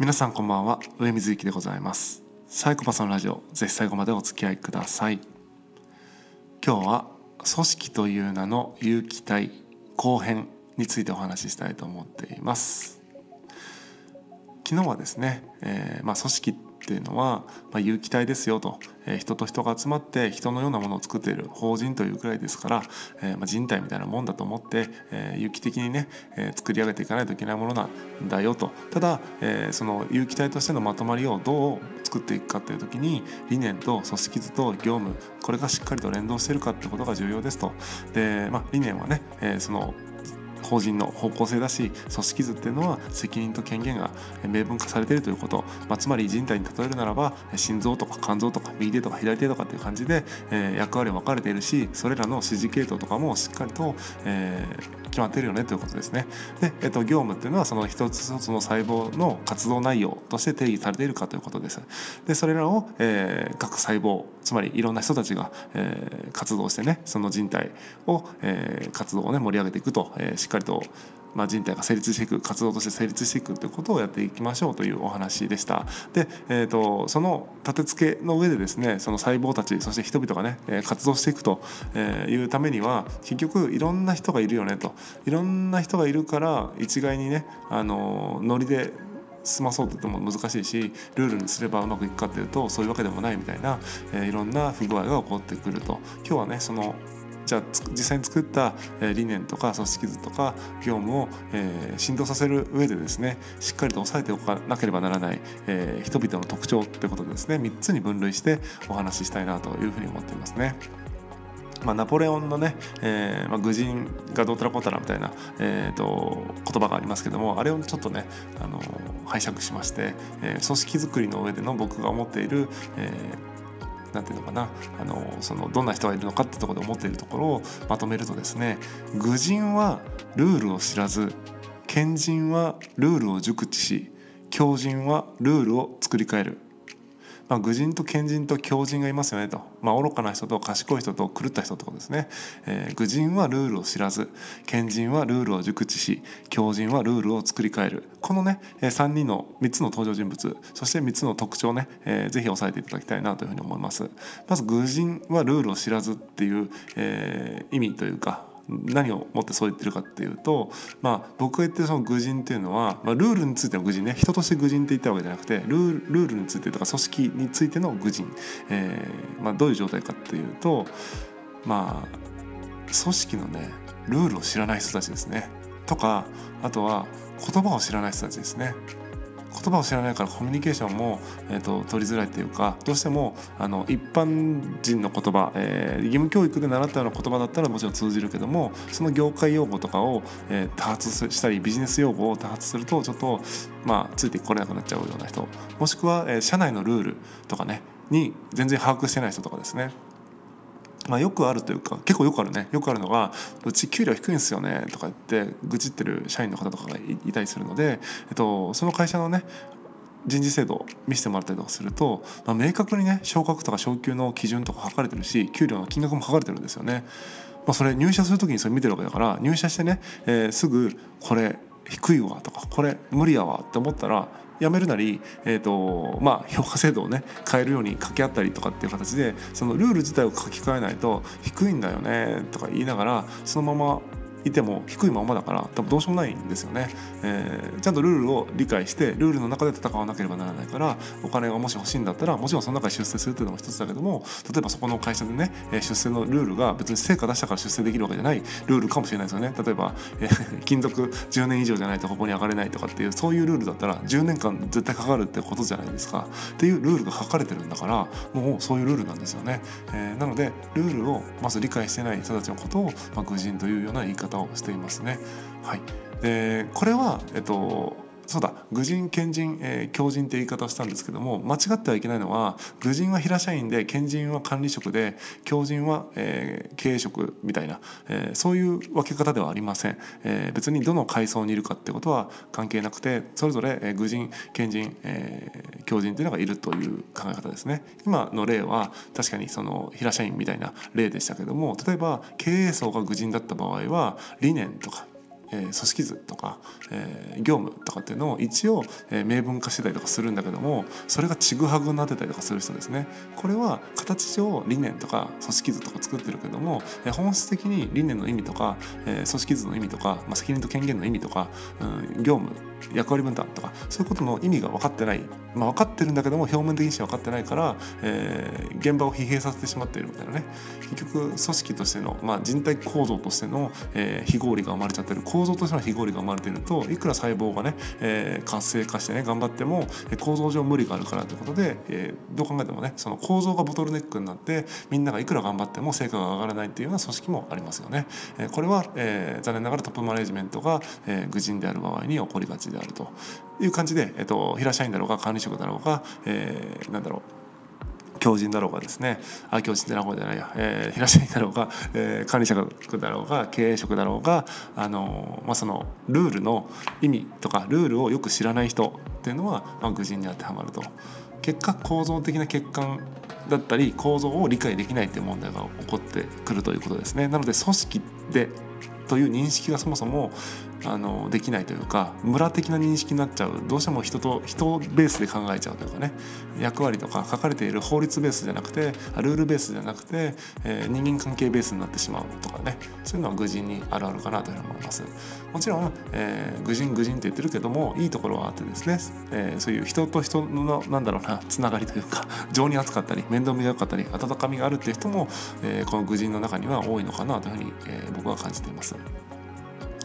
皆さんこんばんは。上水幸でございます。サイコパスのラジオ。ぜひ最後までお付き合いください。今日は組織という名の有機体後編についてお話ししたいと思っています。昨日はですね、えー、まあ、組織っていうのは、まあ、有機体ですよと、えー、人と人が集まって人のようなものを作っている法人というくらいですから、えー、まあ、人体みたいなもんだと思って、え有機的にね、え作り上げていかないといけないものなんだよとただ、えその有機体としてのまとまりをどう作っていくかっていう時に理念と組織図と業務これがしっかりと連動してるかってことが重要ですと。で、まあ、理念はね、えその法人の方向性だし組織図っていうのは責任と権限が明文化されているということ、まあ、つまり人体に例えるならば心臓とか肝臓とか右手とか左手とかっていう感じで、えー、役割分かれているしそれらの指示系統とかもしっかりと、えー、決まってるよねということですね。で、えっと、業務っていうのはその一つ一つの細胞の活動内容として定義されているかということです。でそれらを、えー、各細胞つまりいろんな人たちが、えー、活動してねその人体を、えー、活動をね盛り上げていくと、えー、しっかりとまあ、人体が成立していく活動として成立していくということをやっていきましょうというお話でした。で、えーと、その立て付けの上でですねその細胞たちそして人々がね活動していくというためには結局いろんな人がいるよねといろんな人がいるから一概にねあのノリで済まそうと言っても難しいしルールにすればうまくいくかっていうとそういうわけでもないみたいな、えー、いろんな不具合が起こってくると今日はねそのじゃあ実際に作った理念とか組織図とか業務を、えー、振動させる上でですねしっかりと押さえておかなければならない、えー、人々の特徴ってことでですね3つに分類してお話ししたいなというふうに思っていますね。まあ、ナポレオンのね、えーまあ、愚人がどうたらこうたらみたいな、えーと、言葉がありますけどもあれをちょっとねあの拝借しまして、えー、組織づくりの上での僕が思っている、えー、なんていうのかな。あのそのどんな人がいるのかってところで思っているところをまとめるとですね愚人はルールを知らず賢人はルールを熟知し強人はルールを作り変える。まあ、愚人と賢人と強人がいますよねと、まあ、愚かな人と賢い人と狂った人ってことですね、えー、愚人はルールを知らず賢人はルールを熟知し強人はルールを作り変える。このね3人の3つの登場人物そして3つの特徴をね、えー、ぜひ押さえていただきたいなというふうに思います。まず愚人はルールを知らずっていう、えー、意味というか何をもってそう言ってるかっていうと、まあ、僕が言ってるその愚人っていうのは、まあ、ルールについての愚人ね。人として愚人って言ったわけじゃなくてルールについてとか組織についての愚人、えーまあ、どういう状態かっていうとまあ組織のねルールを知らない人たちですね。とかあとは言葉を知らない人たちですね。言葉を知らないからコミュニケーションも、えーと、取りづらいというかどうしてもあの一般人の言葉、えー、義務教育で習ったような言葉だったらもちろん通じるけどもその業界用語とかを、えー、多発したりビジネス用語を多発するとちょっと、まあ、ついてこれなくなっちゃうような人もしくは、えー、社内のルールとかねに全然把握してない人とかですね。まあ、よくあるというか結構よくあるねよくあるのが「うち給料低いんですよね」とか言って愚痴ってる社員の方とかがいたりするので、えっと、その会社のね人事制度を見せてもらったりとかすると、まあ、明確にね昇格とか昇給の基準とか書かれてるし給料の金額も書かれてるんですよね。まあ、それ入社する時にそれ見てるわけだから入社してね、えー、すぐこれ低いわとかこれ無理やわって思ったらやめるなり、えーとまあ、評価制度をね変えるように掛け合ったりとかっていう形でそのルール自体を書き換えないと低いんだよねとか言いながらそのままいても低いままだから多分どうしようもないんですよね、えー、ちゃんとルールを理解してルールの中で戦わなければならないからお金がもし欲しいんだったらもちろんその中で出世するっていうのも一つだけども例えばそこの会社でね出世のルールが別に成果出したから出世できるわけじゃないルールかもしれないですよね。例えば、えー、勤続10年以上じゃないとここに上がれないとかっていうそういうルールだったら10年間絶対かかるってことじゃないですか。っていうルールが書かれてるんだからもうそういうルールなんですよね、えー、なのでルールをまず理解してない人たちのことを、まあ、愚人というような言い方をしていますね。はい、でこれは、えっと、そうだ愚人賢人、えー、強人って言い方をしたんですけども間違ってはいけないのは愚人は平社員で賢人は管理職で強人は、えー、経営職みたいな、えー、そういう分け方ではありません、えー、別にどの階層にいるかってことは関係なくてそれぞれ、えー、愚人賢人、えー、強人っていうのがいるという考え方ですね。今の例は確かにその平社員みたいな例でしたけども例えば経営層が愚人だった場合は理念とかえ、組織図とか、え、業務とかっていうのを一応、え、明文化してたりとかするんだけどもそれがちぐはぐになってたりとかする人ですね。これは形上理念とか組織図とか作ってるけども、え、本質的に理念の意味とか、え、組織図の意味とか、ま、責任と権限の意味とか、うん、業務役割分担とかそういうことの意味が分かってない、まあ、分かってるんだけども表面的にしか分かってないから、えー、現場を疲弊させてしまっているみたいなね。結局組織としての、まあ、人体構造としての、えー、非合理が生まれちゃってる。構造としての非合理が生まれているといくら細胞がね、えー、活性化してね頑張っても構造上無理があるからということで、えー、どう考えてもねその構造がボトルネックになってみんながいくら頑張っても成果が上がらないっていうような組織もありますよね。えー、これは、えー、残念ながらトップマネジメントが、えー、愚人である場合に起こりがちであると。いう感じで、えっと、平社員だろうが管理職だろうが、えー、なんだろう強人だろうがですねあ強人だろうじゃないや、えー、平社員だろうが、えー、管理職だろうが経営職だろうがあの、まあ、そのルールの意味とかルールをよく知らない人っていうのは、まあ、愚人に当てはまると。結果構造的な欠陥だったり構造を理解できないという問題が起こってくるということですね。なので組織でという認識がそもそもあのできないというか村的な認識になっちゃうどうしても人と人ベースで考えちゃうというかね役割とか書かれている法律ベースじゃなくてルールベースじゃなくて、えー、人間関係ベースになってしまうとかねそういうのは愚人にあるあるかなというふうに思います。もちろん、えー、愚人愚人って言ってるけどもいいところはあってですね、えー、そういう人と人のなんだろうなつながりというか情に厚かったり面倒見が良かったり温かみがあるっていう人も、えー、この愚人の中には多いのかなというふうに、えー、僕は感じています。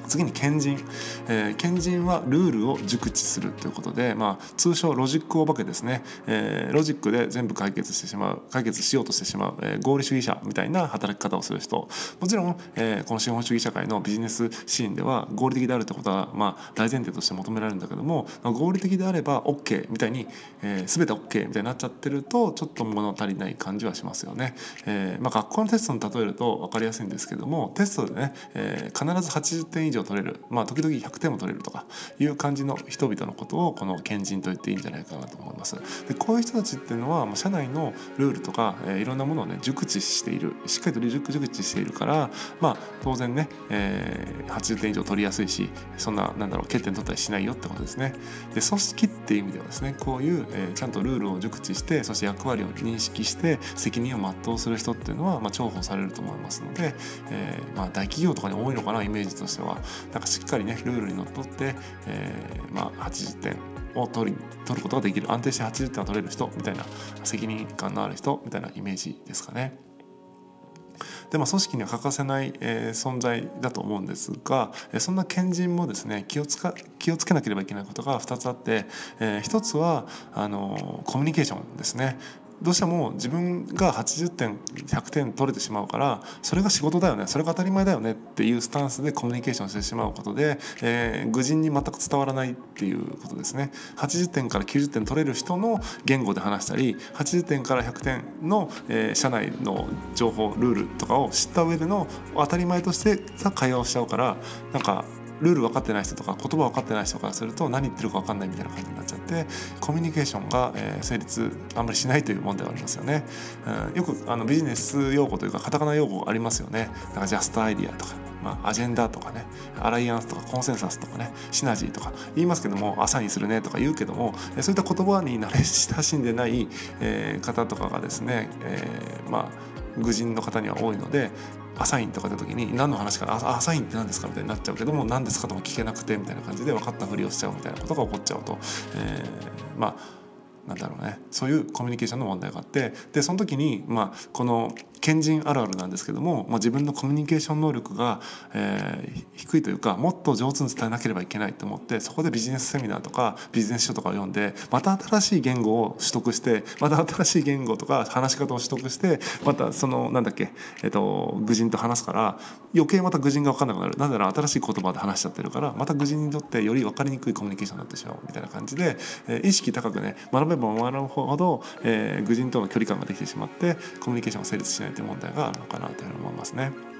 次に賢人、えー、賢人はルールを熟知するということで、まあ、通称ロジックお化けですね、えー、ロジックで全部解決してしまう解決しようとしてしまう、えー、合理主義者みたいな働き方をする人。もちろん、えー、この資本主義社会のビジネスシーンでは合理的であるってことは、まあ、大前提として求められるんだけども合理的であれば OK みたいに、えー、全て OK みたいになっちゃってるとちょっと物足りない感じはしますよね。えーまあ、学校のテストに例えると分かりやすいんですけどもテストでね、えー、必ず80点以上取れるまあ時々100点も取れるとかいう感じの人々のことをこの賢人と言っていいんじゃないかなと思います。でこういう人たちっていうのは社内のルールとか、えー、いろんなものをね熟知しているしっかりと熟知しているからまあ当然ね、えー、80点以上取りやすいしそんななんだろう欠点取ったりしないよってことですね。で組織っていう意味ではですねこういう、えー、ちゃんとルールを熟知してそして役割を認識して責任を全うする人っていうのは、まあ、重宝されると思いますので、えーまあ、大企業とかに多いのかなイメージとしてはなんかしっかりねルールにのっとって、えー、まあ、80点を取り取ることができる安定して80点を取れる人みたいな責任感のある人みたいなイメージですかね。でまあ、組織には欠かせない、えー、存在だと思うんですが、えー、そんな賢人もですね気をつか気をつけなければいけないことが2つあって、えー、1つはあのコミュニケーションですね。どうしても自分が80点100点取れてしまうからそれが仕事だよねそれが当たり前だよねっていうスタンスでコミュニケーションしてしまうことで、えー、愚人に全く伝わらないっていうことですね。80点から90点取れる人の言語で話したり80点から100点の、えー、社内の情報ルールとかを知った上での当たり前として会話をしちゃうからなんかルール分かってない人とか言葉分かってない人からすると何言ってるか分かんないみたいな感じになっちゃってコミュニケーションが、え成立あんまりしないという問題はありますよね。うん、よくあのビジネス用語というかカタカナ用語ありますよね。なんかジャストアイディアとか。まあ、アジェンダとかねアライアンスとかコンセンサスとかねシナジーとか言いますけどもアサインするねとか言うけどもそういった言葉に慣れ親しんでない、えー、方とかがですね、えー、まあ愚人の方には多いのでアサインとか出た時に何の話かな？アサインって何ですか？みたいになっちゃうけども何ですか？とも聞けなくてみたいな感じで分かったふりをしちゃうみたいなことが起こっちゃうと、えー、まあなんだろうね。そういうコミュニケーションの問題があって。でその時に、まあ、この賢人あるあるなんですけども、まあ、自分のコミュニケーション能力が、えー、低いというかもっと上手に伝えなければいけないと思ってそこでビジネスセミナーとかビジネス書とかを読んでまた新しい言語を取得してまた新しい言語とか話し方を取得してまたそのなんだっけ、えーと、愚人と話すから余計また愚人が分かんなくなる。なぜなら新しい言葉で話しちゃってるからまた愚人にとってより分かりにくいコミュニケーションになってしまう。みたいな感じで、えー、意識高くね学べば学ぶほど、えー、愚人との距離感ができてしまってコミュニケーションが成立しないという問題があるのかなというふうに思いますね。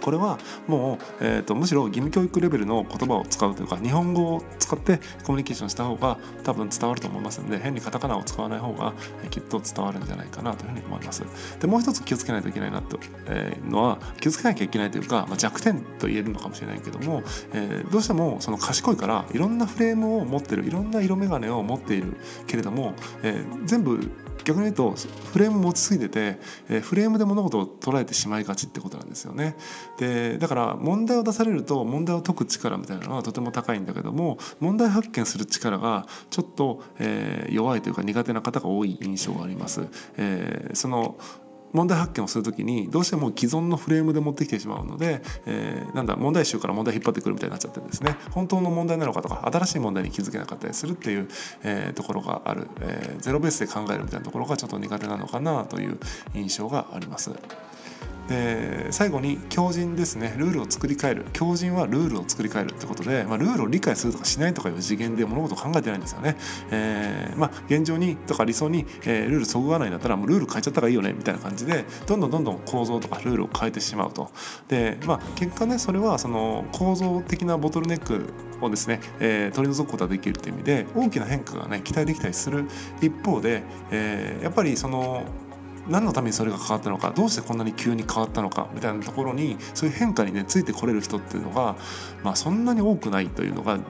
これはもう、えーと、むしろ義務教育レベルの言葉を使うというか日本語を使ってコミュニケーションした方が多分伝わると思いますので変にカタカナを使わない方が、きっと伝わるんじゃないかなというふうに思います。でもう一つ気をつけないといけないなと、えー、のは気をつけなきゃいけないというか、まあ、弱点と言えるのかもしれないけども、えー、どうしてもその賢いからいろんなフレームを持ってるいろんな色眼鏡を持っているけれども、えー、全部逆に言うとフレーム持ちすぎてて、えフレームで物事を捉えてしまいがちってことなんですよね。でだから問題を出されると問題を解く力みたいなのはとても高いんだけども問題発見する力がちょっと、えー、弱いというか苦手な方が多い印象があります。えー、その問題発見をする時にどうしても既存のフレームで持ってきてしまうので、えー、なんだ問題集から問題引っ張ってくるみたいになっちゃってですね本当の問題なのかとか新しい問題に気づけなかったりするっていう、えー、ところがある、えー、ゼロベースで考えるみたいなところがちょっと苦手なのかなという印象があります。で最後に強靭ですねルールを作り変える強靭はルールを作り変えるってことで、まあ、ルールを理解するとかしないとかいう次元で物事を考えてないんですよね。えー、まあ、現状にとか理想に、えー、ルールそぐわないんだったらもうルール変えちゃった方がいいよねみたいな感じでどんどんどんどん構造とかルールを変えてしまうと。でまあ結果ねそれはその構造的なボトルネックをですね、えー、取り除くことができるという意味で大きな変化がね期待できたりする一方で、え、やっぱりその何のためにそれが変わったのかどうしてこんなに急に変わったのかみたいなところにそういう変化にねついてこれる人っていうのが、まあ、そんなに多くないというのがあの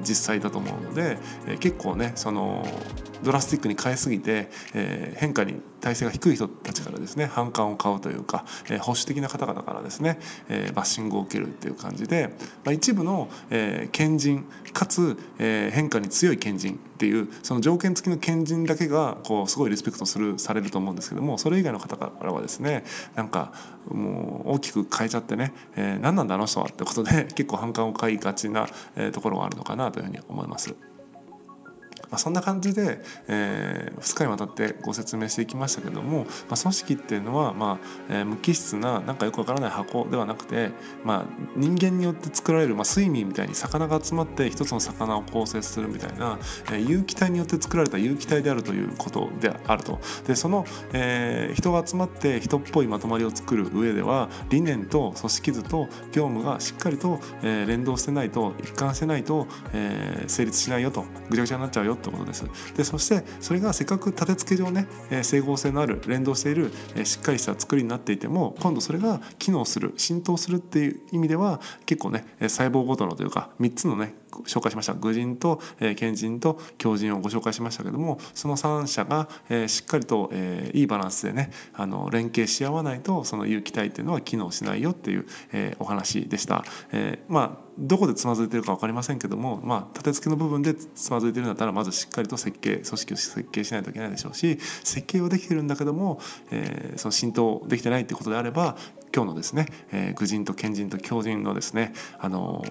実際だと思うので、えー、結構ねそのドラスティックに変えすぎて、えー、変化に体制が低い人たちからですね反感を買うというか、えー、保守的な方々からですね、えー、バッシングを受けるっていう感じで、まあ、一部の、えー、賢人かつ、えー、変化に強い賢人っていうその条件付きの賢人だけがこうすごいリスペクトするされると思うんですけどもそれ以外の方からはですねなんかもう大きく変えちゃってね、えー、何なんだあの人はってことで結構反感を買いがちな、え、ところがあるのかなというふうに思います。まあ、そんな感じで、えー、2日にわたってご説明していきましたけども、まあ、組織っていうのは、まあえー、無機質ななんかよくわからない箱ではなくて、まあ、人間によって作られる、まあ、睡眠みたいに魚が集まって一つの魚を構成するみたいな、えー、有機体によって作られた有機体であるということであると。でその、えー、人が集まって人っぽいまとまりを作る上では理念と組織図と業務がしっかりと、えー、連動してないと一貫してないと、えー、成立しないよとぐちゃぐちゃになっちゃうよってことです。でそしてそれがせっかく立て付け上ね、え整合性のある連動している、えしっかりした作りになっていても今度それが機能する浸透するっていう意味では結構ね細胞ごとのというか3つのね紹介しました愚人と、えー、賢人と強人をご紹介しましたけどもその3者が、えー、しっかりと、えー、いいバランスでねあの連携し合わないとその有機体っていうのは機能しないよっていう、えー、お話でした。えー、まあどこでつまずいてるか分かりませんけども、まあ、立て付けの部分でつまずいてるんだったらまずしっかりと設計組織を設計しないといけないでしょうし設計はできてるんだけども、えー、その浸透できてないってことであれば今日のですね、えー、愚人と賢人と強人のですねあの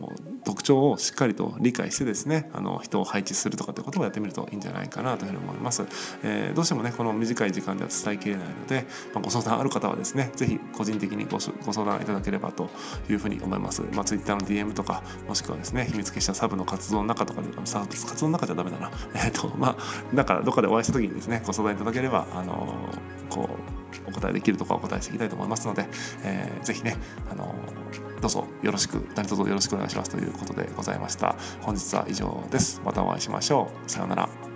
特徴をしっかりと理解してですねあの人を配置するとかってことをやってみるといいんじゃないかなというふうに思います、えー、どうしてもねこの短い時間では伝えきれないので、まあ、ご相談ある方はですね是非個人的にご相談いただければというふうに思います、まあ、Twitter の DM とかもしくはですね秘密結社サブの活動の中とかでサブ活動の中じゃダメだな。えっ、ー、とまあだからどっかでお会いした時にですねご相談いただければあのこうお答えできるとかお答えしていきたいと思いますのでえ、えー、ぜひね、あのどうぞよろしく何卒よろしくお願いしますということでございました。本日は以上です。またお会いしましょう。さようなら。